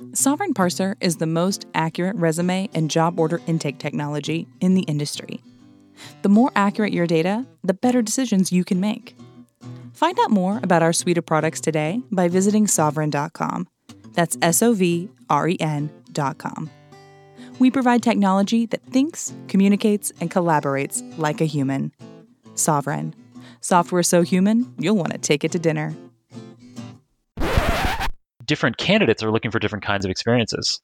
Sovren Parser is the most accurate resume and job order intake technology in the industry. The more accurate your data, the better decisions you can make. Find out more about our suite of products today by visiting sovren.com. That's S O V R E N.com. We provide technology that thinks, communicates, and collaborates like a human. Sovereign. Software so human, you'll want to take it to dinner different candidates are looking for different kinds of experiences,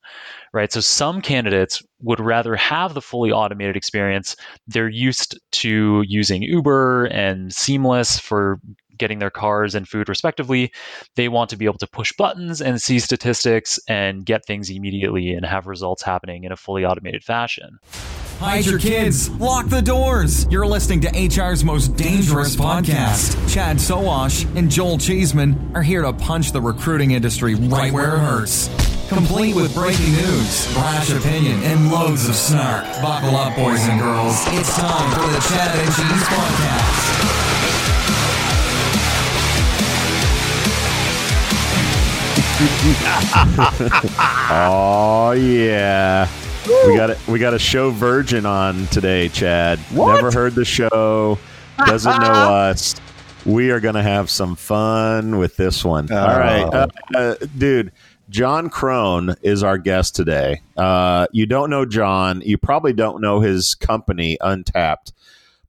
right? So some candidates would rather have the fully automated experience. They're used to using Uber and Seamless for getting their cars and food respectively. They want to be able to push buttons and see statistics and get things immediately and have results happening in a fully automated fashion. Hide your kids. Lock the doors. You're listening to HR's most dangerous podcast. Chad Sowash and Joel Cheeseman are here to punch the recruiting industry right where it hurts. Complete with breaking news, brash opinion, and loads of snark. Buckle up, boys and girls. It's time for the Chad and Cheese Podcast. Oh yeah. We got a, we got a show virgin on today, Chad. What? Never heard the show, doesn't know us. We are going to have some fun with this one. Oh. All right, uh, uh, dude. Jon Krohn is our guest today. Uh, you don't know Jon. You probably don't know his company, Untapt.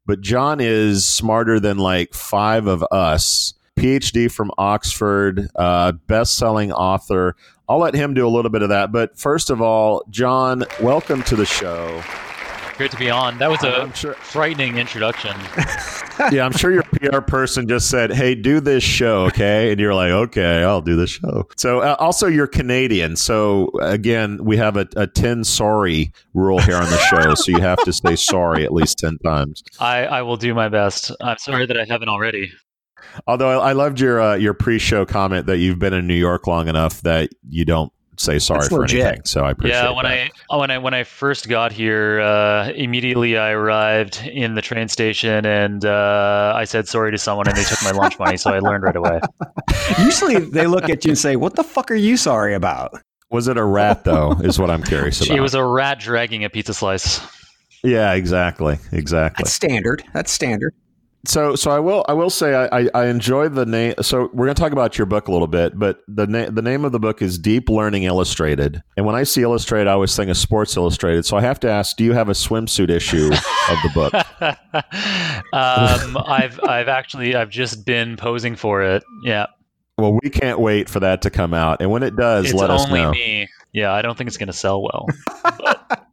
But Jon is smarter than like five of us. PhD from Oxford, uh, best selling author. I'll let him do a little bit of that. But first of all, Jon, welcome to the show. Great to be on. That was a sure- frightening introduction. Yeah, I'm sure your PR person just said, "Hey, do this show, okay?" And you're like, "Okay, I'll do the show." So, uh, also, you're Canadian. So, again, we have a, a ten sorry rule here on the show. so you have to say sorry at least ten times. I, I will do my best. I'm sorry that I haven't already. Although I, I loved your uh, your pre-show comment that you've been in New York long enough that you don't say sorry That's for legit. anything. So I appreciate. yeah, when that. I when I when I first got here, uh, immediately I arrived in the train station and uh, I said sorry to someone and they took my lunch money, so I learned right away. Usually they look at you and say, "What the fuck are you sorry about?" was it a rat though? is what I'm curious about. It was a rat dragging a pizza slice. yeah, exactly, exactly. That's standard. That's standard. So, so I will, I will say, I, I, I enjoy the name. So, we're going to talk about your book a little bit, but the name, the name of the book is Deep Learning Illustrated. And when I see Illustrated, I always think of Sports Illustrated. So, I have to ask, do you have a swimsuit issue of the book? um, I've I've actually I've just been posing for it. Yeah, Well, we can't wait for that to come out, and when it does, it's let us only know. me. Yeah, I don't think it's going to sell well.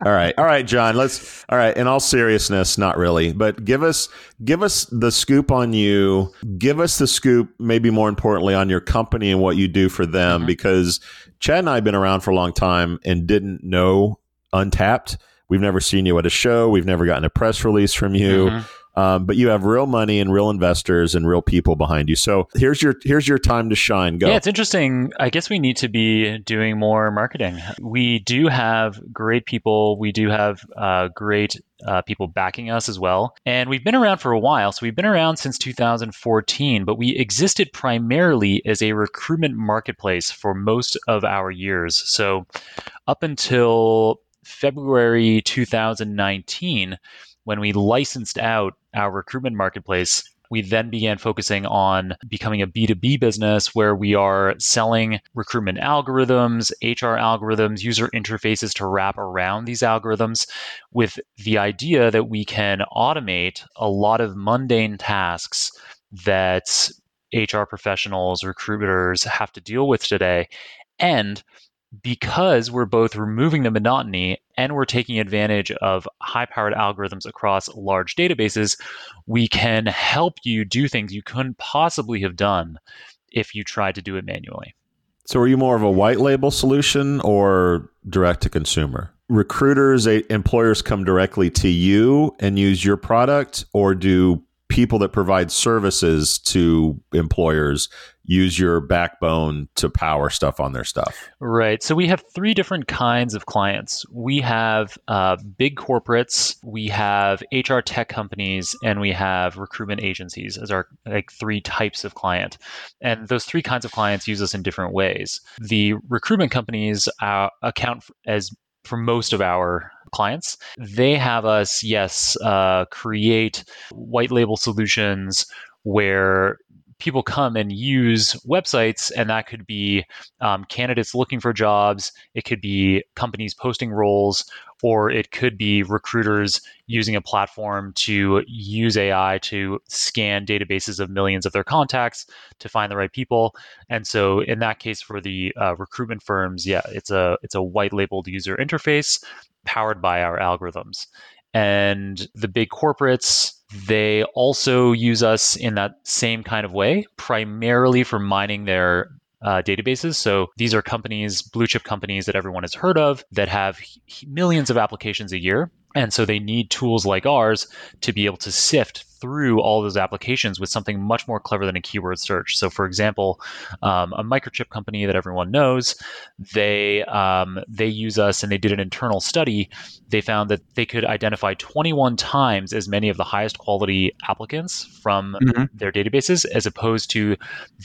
All right, all right, Jon. Let's. All right. In all seriousness, not really, but give us give us the scoop on you. Give us the scoop, maybe more importantly, on your company and what you do for them, Mhm. because Chad and I have been around for a long time and didn't know Untapt. We've never seen you at a show. We've never gotten a press release from you. Mhm. Um, but you have real money and real investors and real people behind you. So here's your here's your time to shine. Go. Yeah, it's interesting. I guess we need to be doing more marketing. We do have great people. We do have uh, great uh, people backing us as well. And we've been around for a while. So we've been around since 2014, but we existed primarily as a recruitment marketplace for most of our years. So up until February 2019, when we licensed out our recruitment marketplace, we then began focusing on becoming a B2B business where we are selling recruitment algorithms, HR algorithms, user interfaces to wrap around these algorithms with the idea that we can automate a lot of mundane tasks that HR professionals, recruiters have to deal with today. And because we're both removing the monotony and we're taking advantage of high powered algorithms across large databases, we can help you do things you couldn't possibly have done if you tried to do it manually. So, are you more of a white label solution or direct to consumer? Recruiters, a, employers come directly to you and use your product, or do people that provide services to employers use your backbone to power stuff on their stuff. Right. So we have three different kinds of clients. We have uh, big corporates, we have HR tech companies, and we have recruitment agencies as our like three types of client. And those three kinds of clients use us in different ways. The recruitment companies uh, account as for most of our clients. They have us, yes, uh, create white label solutions where people come and use websites, and that could be um, candidates looking for jobs, it could be companies posting roles, or it could be recruiters using a platform to use AI to scan databases of millions of their contacts to find the right people. And so, in that case, for the uh, recruitment firms, yeah, it's a it's a white labeled user interface powered by our algorithms. And the big corporates, they also use us in that same kind of way, primarily for mining their uh, databases. So these are companies, blue chip companies that everyone has heard of that have millions of applications a year. And so they need tools like ours to be able to sift through all those applications with something much more clever than a keyword search. So, for example, um, a microchip company that everyone knows, they um, they use us and they did an internal study. They found that they could identify 21 times as many of the highest quality applicants from mm-hmm. their databases as opposed to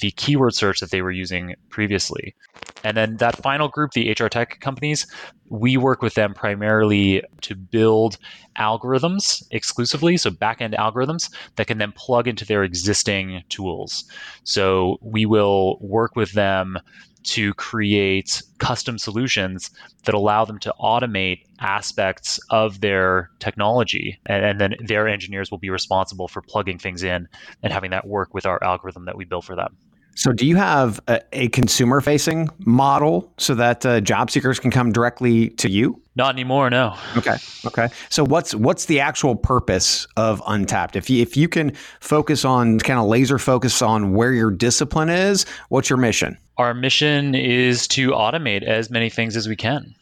the keyword search that they were using previously. And then that final group, the HR tech companies, we work with them primarily to build algorithms exclusively, so backend algorithms that can then plug into their existing tools. So we will work with them to create custom solutions that allow them to automate aspects of their technology. And, and, then their engineers will be responsible for plugging things in and having that work with our algorithm that we built for them. So, do you have a, a consumer facing model so that uh, job seekers can come directly to you? Not anymore, no. Okay. Okay. So what's what's the actual purpose of Untapt? If you if you can focus on kind of laser focus on where your discipline is, what's your mission? Our mission is to automate as many things as we can.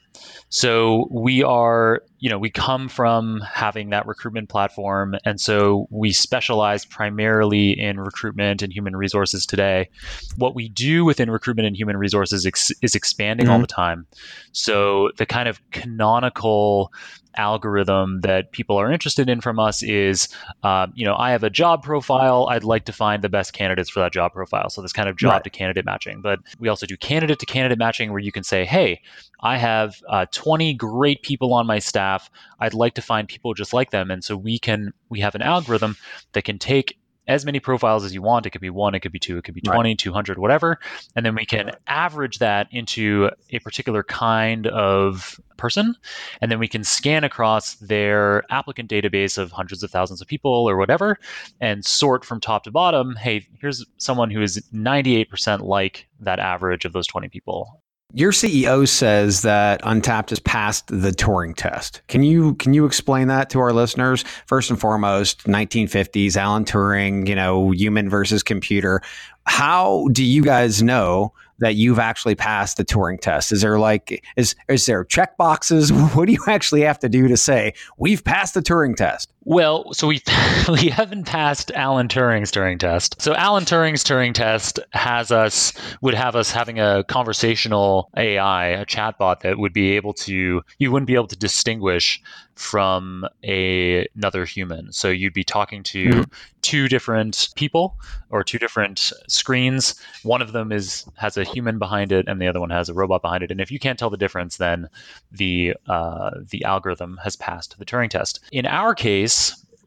So we are, you know, we come from having that recruitment platform. And so we specialize primarily in recruitment and human resources today. What we do within recruitment and human resources ex- is expanding mm-hmm. all the time. So the kind of canonical algorithm that people are interested in from us is, um, you know, I have a job profile. I'd like to find the best candidates for that job profile. So this kind of job right. to candidate matching. But we also do candidate to candidate matching, where you can say, hey, I have uh, 20 great people on my staff. I'd like to find people just like them. And so we can we have an algorithm that can take as many profiles as you want. It could be one, it could be two, it could be 20, right. 200, whatever. And then we can average that into a particular kind of person. And then we can scan across their applicant database of hundreds of thousands of people or whatever and sort from top to bottom. Hey, here's someone who is 98% like that average of those 20 people. Your CEO says that Untapt has passed the Turing test. Can you can you explain that to our listeners? First and foremost, 1950s, Alan Turing, you know, human versus computer. How do you guys know that you've actually passed the Turing test? Is there like is is there check boxes? What do you actually have to do to say we've passed the Turing test? Well, so we we haven't passed Alan Turing's Turing test. So Alan Turing's Turing test has us would have us having a conversational AI, a chatbot that would be able to you wouldn't be able to distinguish from a, another human. So you'd be talking to mm-hmm. two different people or two different screens. One of them is has a human behind it, and the other one has a robot behind it. And if you can't tell the difference, then the uh, the algorithm has passed the Turing test. In our case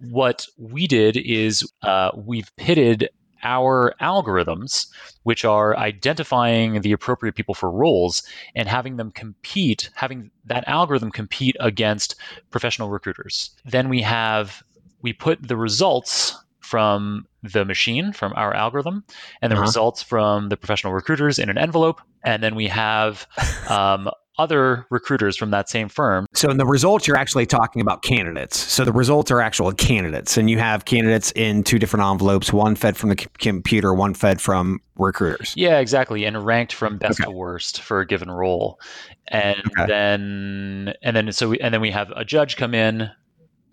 what we did is uh, we've pitted our algorithms, which are identifying the appropriate people for roles and having them compete, having that algorithm compete against professional recruiters. Then we have, we put the results from the machine, from our algorithm, and the uh-huh. results from the professional recruiters in an envelope. And then we have um, other recruiters from that same firm. So in the results, you're actually talking about candidates. So the results are actual candidates, and you have candidates in two different envelopes: one fed from the computer, one fed from recruiters. Yeah, exactly, and ranked from best okay. to worst for a given role, and okay. then and then so we, and then we have a judge come in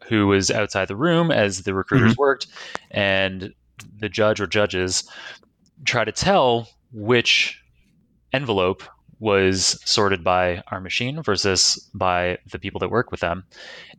who was outside the room as the recruiters mm-hmm. worked, and the judge or judges try to tell which envelope was sorted by our machine versus by the people that work with them.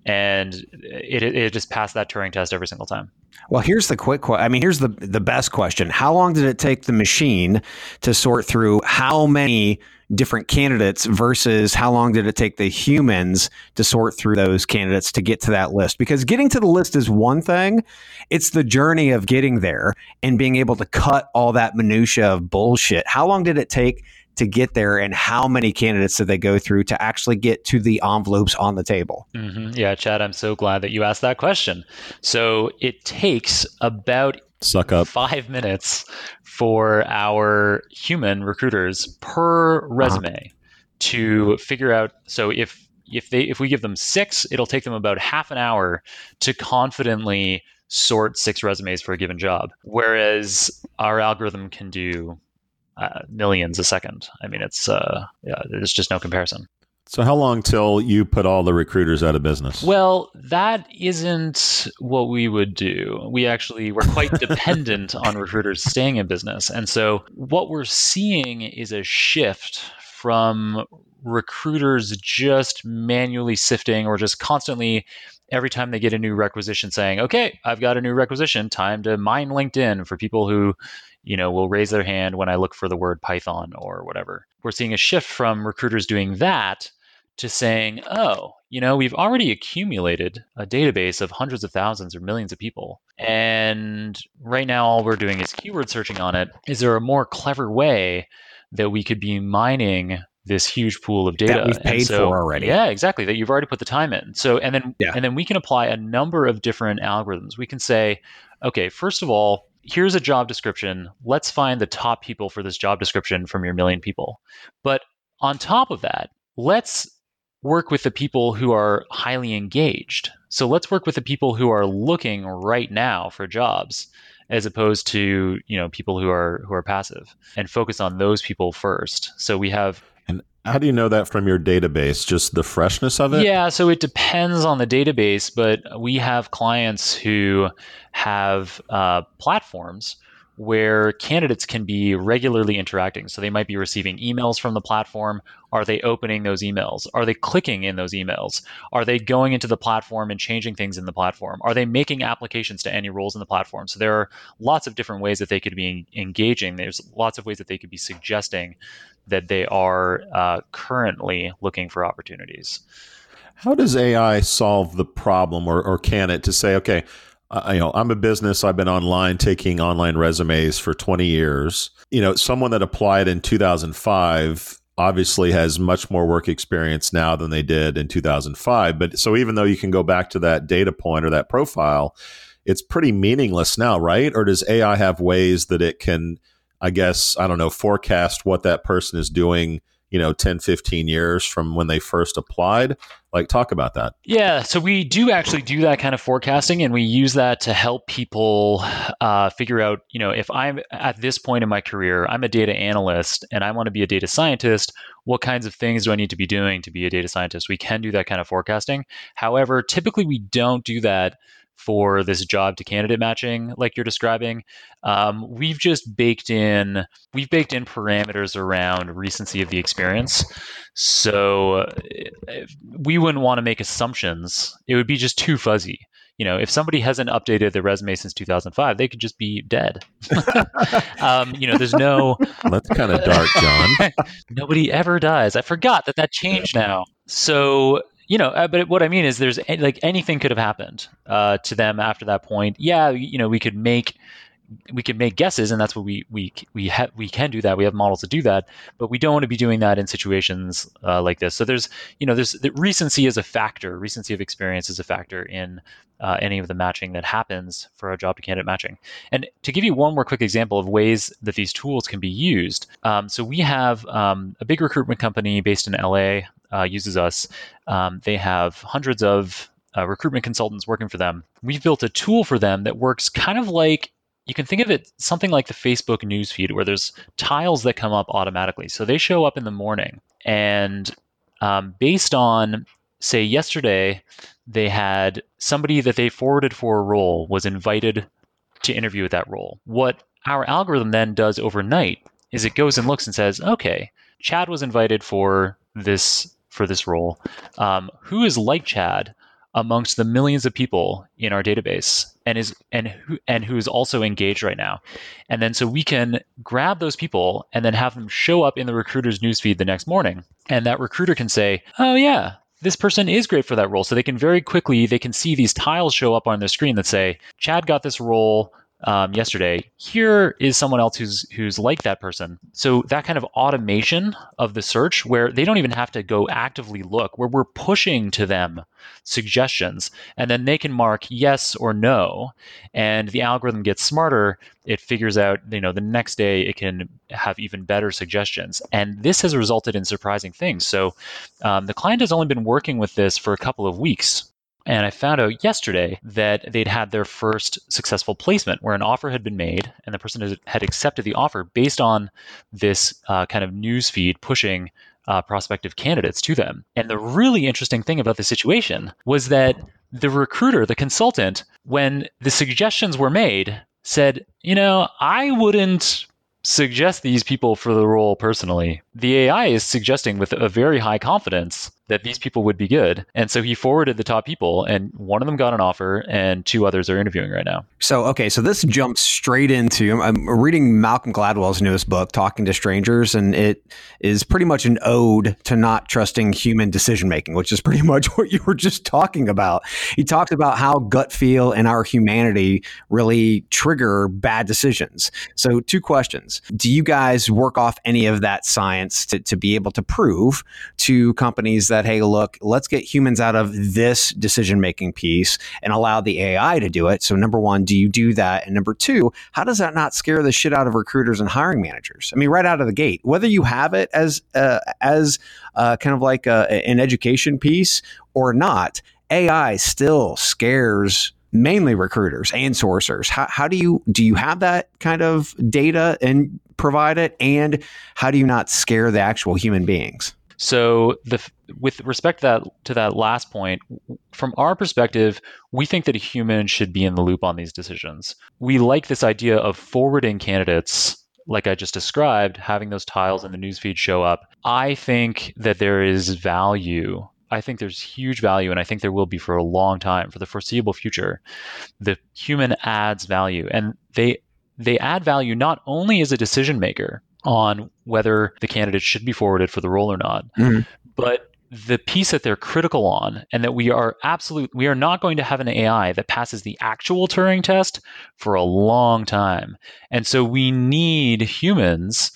And it, it just passed that Turing test every single time. Well, here's the quick question. I mean, here's the the best question. How long did it take the machine to sort through how many different candidates versus how long did it take the humans to sort through those candidates to get to that list? Because getting to the list is one thing, it's the journey of getting there and being able to cut all that minutia of bullshit. How long did it take to get there and how many candidates did they go through to actually get to the envelopes on the table? Mm-hmm. Yeah, Chad, I'm so glad that you asked that question. So it takes about suck up five minutes for our human recruiters per uh-huh. resume uh-huh. to figure out. So if if they if we give them six, it'll take them about half an hour to confidently sort six resumes for a given job. Whereas our algorithm can do uh, millions a second. I mean, it's uh, yeah, there's just no comparison. So, how long till you put all the recruiters out of business? Well, that isn't what we would do. We actually we're quite dependent on recruiters staying in business, and so what we're seeing is a shift from recruiters just manually sifting or just constantly every time they get a new requisition saying, okay, I've got a new requisition, time to mine LinkedIn for people who, you know, will raise their hand when I look for the word Python or whatever. We're seeing a shift from recruiters doing that to saying, oh, you know, we've already accumulated a database of hundreds of thousands or millions of people. And right now, all we're doing is keyword searching on it. Is there a more clever way that we could be mining this huge pool of data that we've paid so, for already. Yeah, exactly. That you've already put the time in. So and then yeah. and then we can apply a number of different algorithms. We can say, okay, first of all, here's a job description. Let's find the top people for this job description from your million people. But on top of that, let's work with the people who are highly engaged. So let's work with the people who are looking right now for jobs as opposed to, you know, people who are who are passive and focus on those people first. So we have how do you know that from your database? Just the freshness of it? Yeah, so it depends on the database, but we have clients who have uh, platforms where candidates can be regularly interacting. So they might be receiving emails from the platform. Are they opening those emails? Are they clicking in those emails? Are they going into the platform and changing things in the platform? Are they making applications to any roles in the platform? So there are lots of different ways that they could be engaging. There's lots of ways that they could be suggesting that they are uh, currently looking for opportunities. How does AI solve the problem, or, or can it, to say, okay, uh, you know, I'm a business. I've been online taking online resumes for 20 years. You know, someone that applied in 2005 obviously has much more work experience now than they did in 2005. But so even though you can go back to that data point or that profile, it's pretty meaningless now, right? Or does AI have ways that it can, I guess, I don't know, forecast what that person is doing you know 10 15 years from when they first applied. Like talk about that. Yeah so we do actually do that kind of forecasting and we use that to help people uh, figure out you know if i'm at this point in my career i'm a data analyst and i want to be a data scientist what kinds of things do i need to be doing to be a data scientist? We can do that kind of forecasting. However typically we don't do that for this job to candidate matching like you're describing. Um, we've just baked in we've baked in parameters around recency of the experience. So uh, we wouldn't want to make assumptions. It would be just too fuzzy. You know if somebody hasn't updated their resume since 2005 they could just be dead. Um, you know there's no that's kind of dark Jon. Nobody ever dies i forgot that that changed now. So you know, uh, but what I mean is, there's like anything could have happened uh, to them after that point. Yeah, you know, we could make we can make guesses, and that's what we we we have we can do that. We have models to do that, but we don't want to be doing that in situations uh, like this. So there's you know there's the recency is a factor. Recency of experience is a factor in uh, any of the matching that happens for a job to candidate matching. And to give you one more quick example of ways that these tools can be used, um, so we have um, a big recruitment company based in LA uh, uses us. Um, they have hundreds of uh, recruitment consultants working for them. We've built a tool for them that works kind of like you can think of it something like the Facebook newsfeed, where there's tiles that come up automatically. So they show up in the morning, and um, based on say yesterday they had somebody that they forwarded for a role was invited to interview with that role. What our algorithm then does overnight is it goes and looks and says, okay, Chad was invited for this for this role. Um, who is like Chad amongst the millions of people in our database and is and who and who's also engaged right now. And then so we can grab those people and then have them show up in the recruiter's newsfeed the next morning. And that recruiter can say oh yeah this person is great for that role. So they can very quickly they can see these tiles show up on their screen that say chad got this role um, yesterday. Here is someone else who's who's like that person. So that kind of automation of the search, where they don't even have to go actively look, where we're pushing to them suggestions, and then they can mark yes or no, and the algorithm gets smarter. It figures out, you know, the next day it can have even better suggestions, and this has resulted in surprising things. So um, the client has only been working with this for a couple of weeks, and I found out yesterday that they'd had their first successful placement where an offer had been made and the person had accepted the offer based on this uh, kind of news feed pushing uh, prospective candidates to them. And the really interesting thing about the situation was that the recruiter, the consultant, when the suggestions were made, said, you know, I wouldn't suggest these people for the role personally. The AI is suggesting with a very high confidence that these people would be good. And so he forwarded the top people, and one of them got an offer, and two others are interviewing right now. So, okay, so this jumps straight into I'm reading Malcolm Gladwell's newest book, Talking to Strangers, and it is pretty much an ode to not trusting human decision making, which is pretty much what you were just talking about. He talked about how gut feel and our humanity really trigger bad decisions. So, two questions Do you guys work off any of that science to, to be able to prove to companies that that, hey, look, let's get humans out of this decision making piece and allow the AI to do it. So, number one, do you do that? And number two, how does that not scare the shit out of recruiters and hiring managers? I mean, right out of the gate, whether you have it as uh, as uh, kind of like a, an education piece or not, AI still scares mainly recruiters and sourcers. How, how do you do you have that kind of data and provide it, and how do you not scare the actual human beings? So the with respect to that to that last point, from our perspective, we think that a human should be in the loop on these decisions. We like this idea of forwarding candidates like I just described, having those tiles in the newsfeed show up. I think that there is value. I think there's huge value, and I think there will be for a long time, for the foreseeable future. The human adds value, and they they add value not only as a decision maker, on whether the candidate should be forwarded for the role or not. Mm-hmm. But the piece that they're critical on and that we are absolute we are not going to have an AI that passes the actual Turing test for a long time. And so we need humans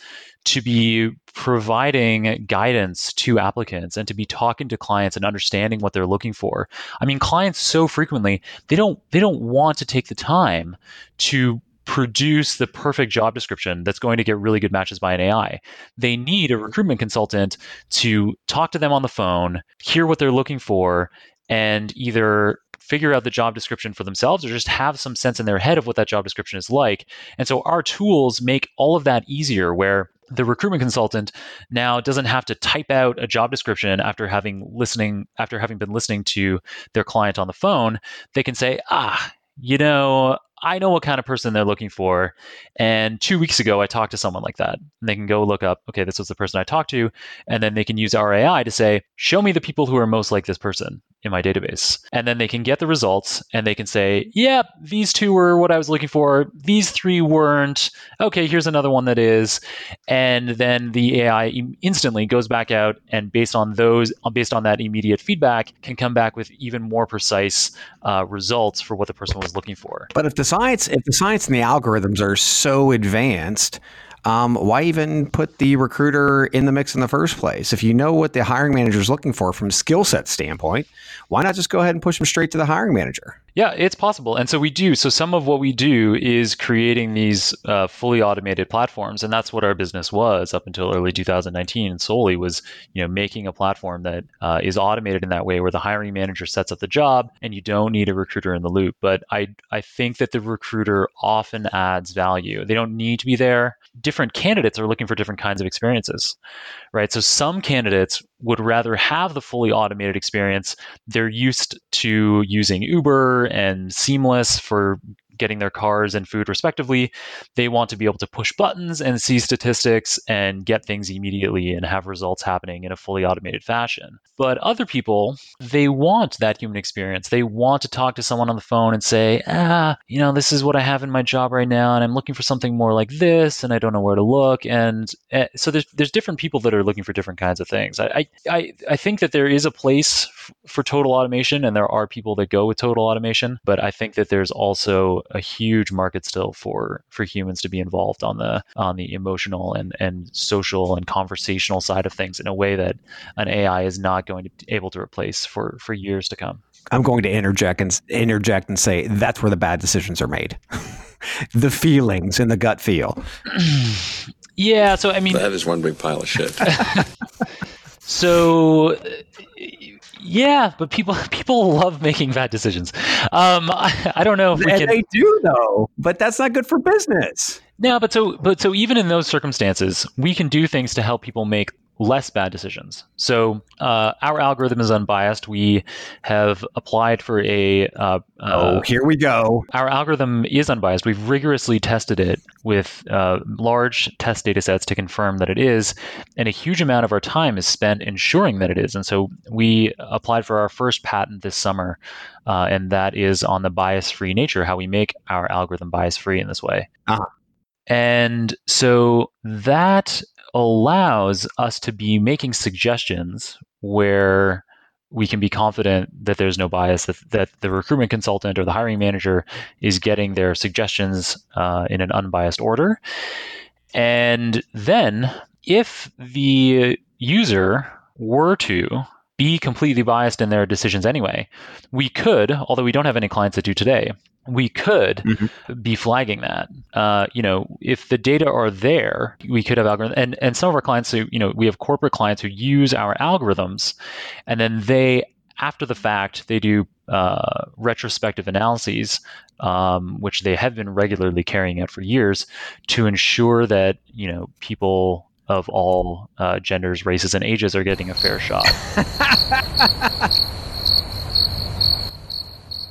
to be providing guidance to applicants and to be talking to clients and understanding what they're looking for. I mean clients so frequently they don't they don't want to take the time to produce the perfect job description that's going to get really good matches by an AI. They need a recruitment consultant to talk to them on the phone, hear what they're looking for, and either figure out the job description for themselves or just have some sense in their head of what that job description is like. And so our tools make all of that easier where the recruitment consultant now doesn't have to type out a job description after having listening after having been listening to their client on the phone. They can say, "Ah, you know, I know what kind of person they're looking for. And two weeks ago, I talked to someone like that. And they can go look up, okay, this was the person I talked to. And then they can use our AI to say, show me the people who are most like this person in my database. And then they can get the results and they can say, yeah, these two were what I was looking for. These three weren't. Okay, here's another one that is. And then the AI instantly goes back out and based on those, based on that immediate feedback, can come back with even more precise uh, results for what the person was looking for. But if the science, if the science and the algorithms are so advanced, um, why even put the recruiter in the mix in the first place? If you know what the hiring manager is looking for from a skill set standpoint, why not just go ahead and push them straight to the hiring manager? Yeah, it's possible. And so we do. So some of what we do is creating these uh, fully automated platforms. And that's what our business was up until early 2019 solely was, you know, making a platform that uh, is automated in that way where the hiring manager sets up the job and you don't need a recruiter in the loop. But I, I think that the recruiter often adds value. They don't need to be there. Different candidates are looking for different kinds of experiences, right? So some candidates would rather have the fully automated experience. They're used to using Uber and Seamless for getting their cars and food respectively. They want to be able to push buttons and see statistics and get things immediately and have results happening in a fully automated fashion. But other people, they want that human experience. They want to talk to someone on the phone and say, ah, you know, this is what I have in my job right now, and I'm looking for something more like this, and I don't know where to look. And uh, so there's there's different people that are looking for different kinds of things. I I, I think that there is a place for total automation, and there are people that go with total automation. But I think that there's also a huge market still for for humans to be involved on the on the emotional and and social and conversational side of things in a way that an AI is not going to be able to replace for for years to come. I'm going to interject and interject and say that's where the bad decisions are made. the feelings and the gut feel. yeah, so I mean that is one big pile of shit. so yeah, but people people love making bad decisions. Um, I, I don't know if can. They do though, but that's not good for business. No, but so but so even in those circumstances, we can do things to help people make less bad decisions. So uh, our algorithm is unbiased. We have applied for a. Uh, oh, uh, here we go. Our algorithm is unbiased. We've rigorously tested it with uh, large test data sets to confirm that it is, and a huge amount of our time is spent ensuring that it is. And so we applied for our first patent this summer, uh, and that is on the bias-free nature, how we make our algorithm bias-free in this way. Uh-huh. And so that allows us to be making suggestions where we can be confident that there's no bias, that, that the recruitment consultant or the hiring manager is getting their suggestions uh, in an unbiased order. And then, if the user were to be completely biased in their decisions anyway, we could, although we don't have any clients that do today, we could mm-hmm. be flagging that. Uh, you know, if the data are there, we could have algorithms. And, and some of our clients who, you know, we have corporate clients who use our algorithms and then they, after the fact, they do uh, retrospective analyses, um, which they have been regularly carrying out for years to ensure that, you know, people of all uh, genders, races, and ages are getting a fair shot.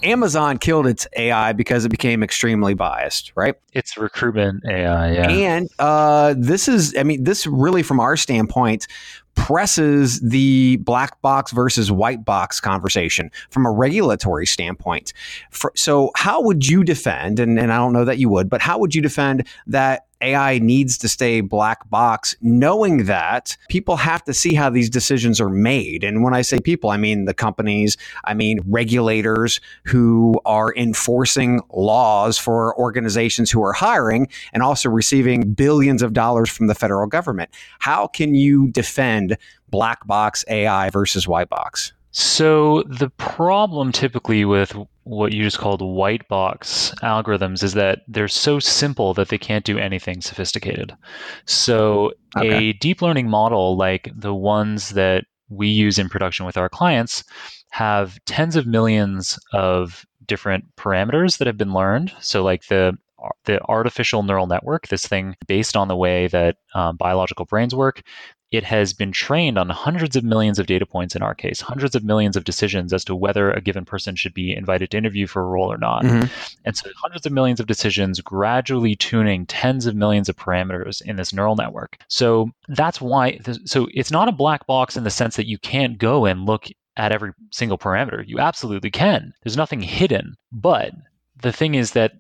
Amazon killed its AI because it became extremely biased, right? It's recruitment AI, yeah. And uh, this is, I mean, this really, from our standpoint, presses the black box versus white box conversation from a regulatory standpoint. For, so, how would you defend, and, and I don't know that you would, but how would you defend that AI needs to stay black box, knowing that people have to see how these decisions are made. And when I say people, I mean the companies, I mean regulators who are enforcing laws for organizations who are hiring and also receiving billions of dollars from the federal government. How can you defend black box AI versus white box? So the problem typically with what you just called white box algorithms is that they're so simple that they can't do anything sophisticated. So okay. a deep learning model like the ones that we use in production with our clients have tens of millions of different parameters that have been learned. So like the the artificial neural network, this thing based on the way that um, biological brains work, it has been trained on hundreds of millions of data points in our case, hundreds of millions of decisions as to whether a given person should be invited to interview for a role or not. Mm-hmm. And so hundreds of millions of decisions gradually tuning tens of millions of parameters in this neural network. So that's why, so it's not a black box in the sense that you can't go and look at every single parameter. You absolutely can. There's nothing hidden. But the thing is that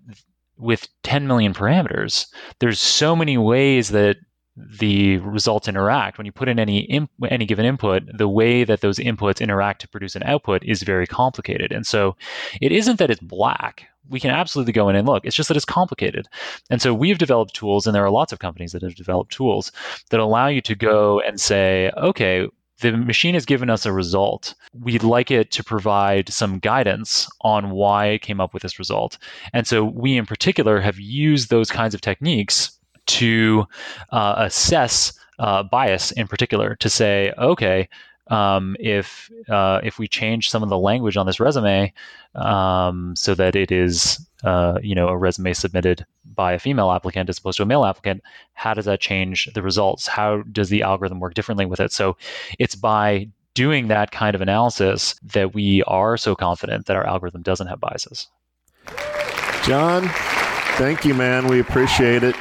with 10 million parameters, there's so many ways that the results interact. When you put in any imp- any given input, the way that those inputs interact to produce an output is very complicated. And so, it isn't that it's black. We can absolutely go in and look. It's just that it's complicated. And so we've developed tools, and there are lots of companies that have developed tools that allow you to go and say, okay, the machine has given us a result. We'd like it to provide some guidance on why it came up with this result. And so we, in particular, have used those kinds of techniques to uh, assess uh, bias in particular to say, okay, um, if uh, if we change some of the language on this resume um, so that it is uh, you know a resume submitted by a female applicant as opposed to a male applicant, how does that change the results? How does the algorithm work differently with it? So it's by doing that kind of analysis that we are so confident that our algorithm doesn't have biases. Jon, thank you, man. We appreciate it.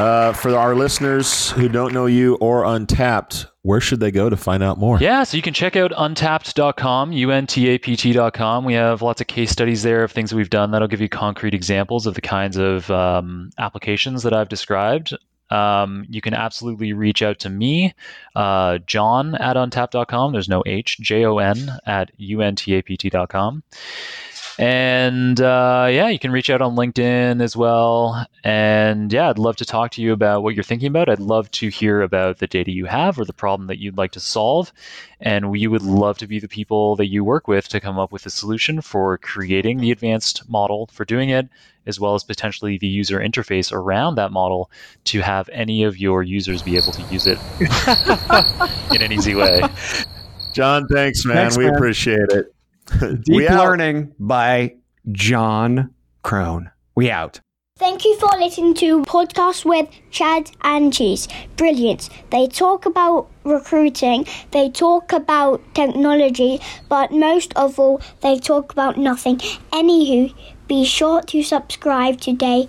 Uh, for our listeners who don't know you or Untapt, where should they go to find out more? Yeah, so you can check out untapped.com, untapt.com. We have lots of case studies there of things we've done that'll give you concrete examples of the kinds of um, applications that I've described. Um, you can absolutely reach out to me, uh, Jon at untapt.com. There's no H, J O N at untapt.com. And uh, yeah, you can reach out on LinkedIn as well. And yeah, I'd love to talk to you about what you're thinking about. I'd love to hear about the data you have or the problem that you'd like to solve. And we would love to be the people that you work with to come up with a solution for creating the advanced model for doing it, as well as potentially the user interface around that model to have any of your users be able to use it in an easy way. Jon, thanks, man. Thanks, we man. appreciate it. Deep We out. Learning by Jon Krohn. We out. Thank you for listening to podcast with Chad and Cheese. Brilliant. They talk about recruiting, they talk about technology, but most of all, they talk about nothing. Anywho, be sure to subscribe today